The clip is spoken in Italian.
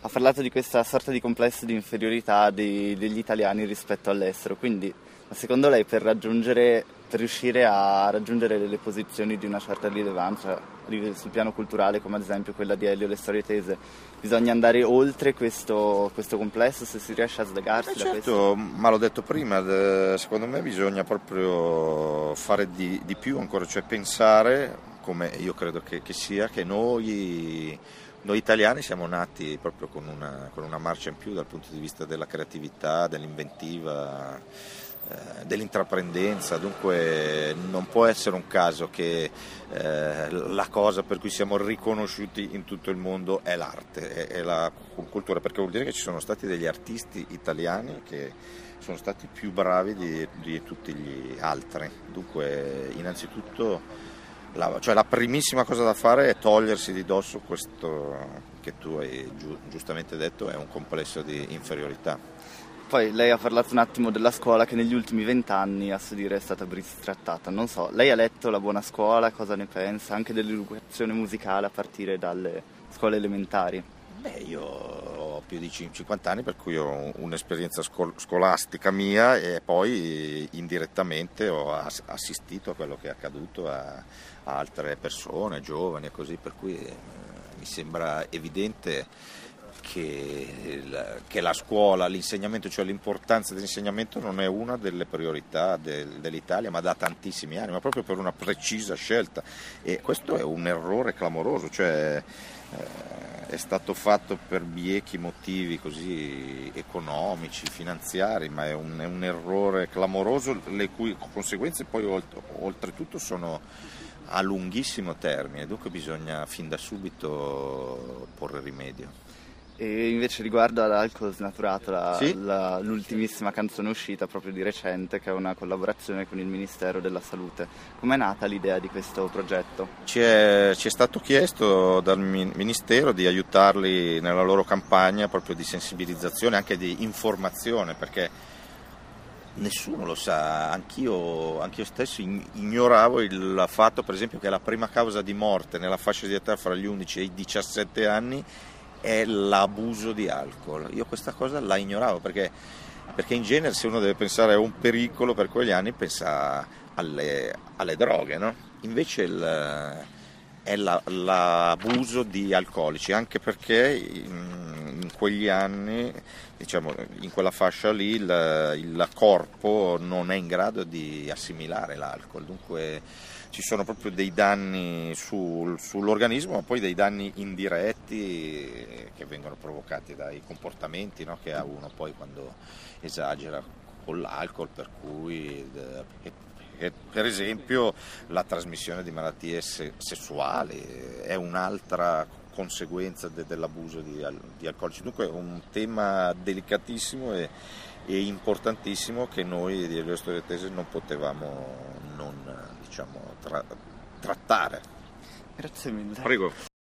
Ha parlato di questa sorta di complesso di inferiorità dei, degli italiani rispetto all'estero, quindi secondo lei per raggiungere per riuscire a raggiungere delle posizioni di una certa rilevanza sul piano culturale, come ad esempio quella di Elio Le Storie Tese, bisogna andare oltre questo, questo complesso se si riesce a slegarsi eh da certo, questo? ma l'ho detto prima, secondo me bisogna proprio fare di, di più ancora, cioè pensare, come io credo che, che sia, che noi noi italiani siamo nati proprio con una, con una, marcia in più dal punto di vista della creatività, dell'inventiva, eh, dell'intraprendenza, dunque non può essere un caso che eh, la cosa per cui siamo riconosciuti in tutto il mondo è l'arte, è, è la cultura, perché vuol dire che ci sono stati degli artisti italiani che sono stati più bravi di, di tutti gli altri, dunque innanzitutto la, cioè la primissima cosa da fare è togliersi di dosso questo che tu hai giu, giustamente detto è un complesso di inferiorità. Poi lei ha parlato un attimo della scuola che negli ultimi vent'anni a suo dire è stata bistrattata. Non so, lei ha letto La buona scuola, cosa ne pensa? Anche dell'educazione musicale a partire dalle scuole elementari? Beh, io più di 50 anni per cui ho un'esperienza scolastica mia e poi indirettamente ho assistito a quello che è accaduto a, altre persone, giovani e così, per cui eh, mi sembra evidente che la, che la, scuola, l'insegnamento, cioè l'importanza dell'insegnamento non è una delle priorità del, dell'Italia, ma da tantissimi anni, ma proprio per una precisa scelta. E questo è un errore clamoroso, cioè eh, è stato fatto per biechi motivi così economici, finanziari, ma è un, è un errore clamoroso, le cui conseguenze poi oltretutto sono a lunghissimo termine, dunque bisogna fin da subito porre rimedio. E invece riguardo all'Alcol Snaturato, la, sì? la, l'ultimissima canzone uscita proprio di recente, che è una collaborazione con il Ministero della Salute, com'è nata l'idea di questo progetto? Ci è, ci è stato chiesto dal Ministero di aiutarli nella loro campagna proprio di sensibilizzazione, anche di informazione, perché nessuno lo sa, anch'io, anch'io, stesso ignoravo il fatto per esempio che la prima causa di morte nella fascia di età fra gli 11 e i 17 anni è l'abuso di alcol. Io questa cosa la ignoravo perché, perché in genere se uno deve pensare a un pericolo per quegli anni pensa alle, alle droghe, no? invece il, è la, l'abuso di alcolici, anche perché in, in quegli anni, diciamo, in quella fascia lì, il, il corpo non è in grado di assimilare l'alcol, dunque ci sono proprio dei danni sul, sull'organismo, ma poi dei danni indiretti che vengono provocati dai comportamenti no, che ha uno poi quando esagera con l'alcol, per cui eh, per esempio la trasmissione di malattie sessuali è un'altra conseguenza de, dell'abuso di, di, alcolici. Dunque è un tema delicatissimo e, e importantissimo che noi di Elio Storie Tese non potevamo non diciamo, tra- trattare. Grazie mille. Prego.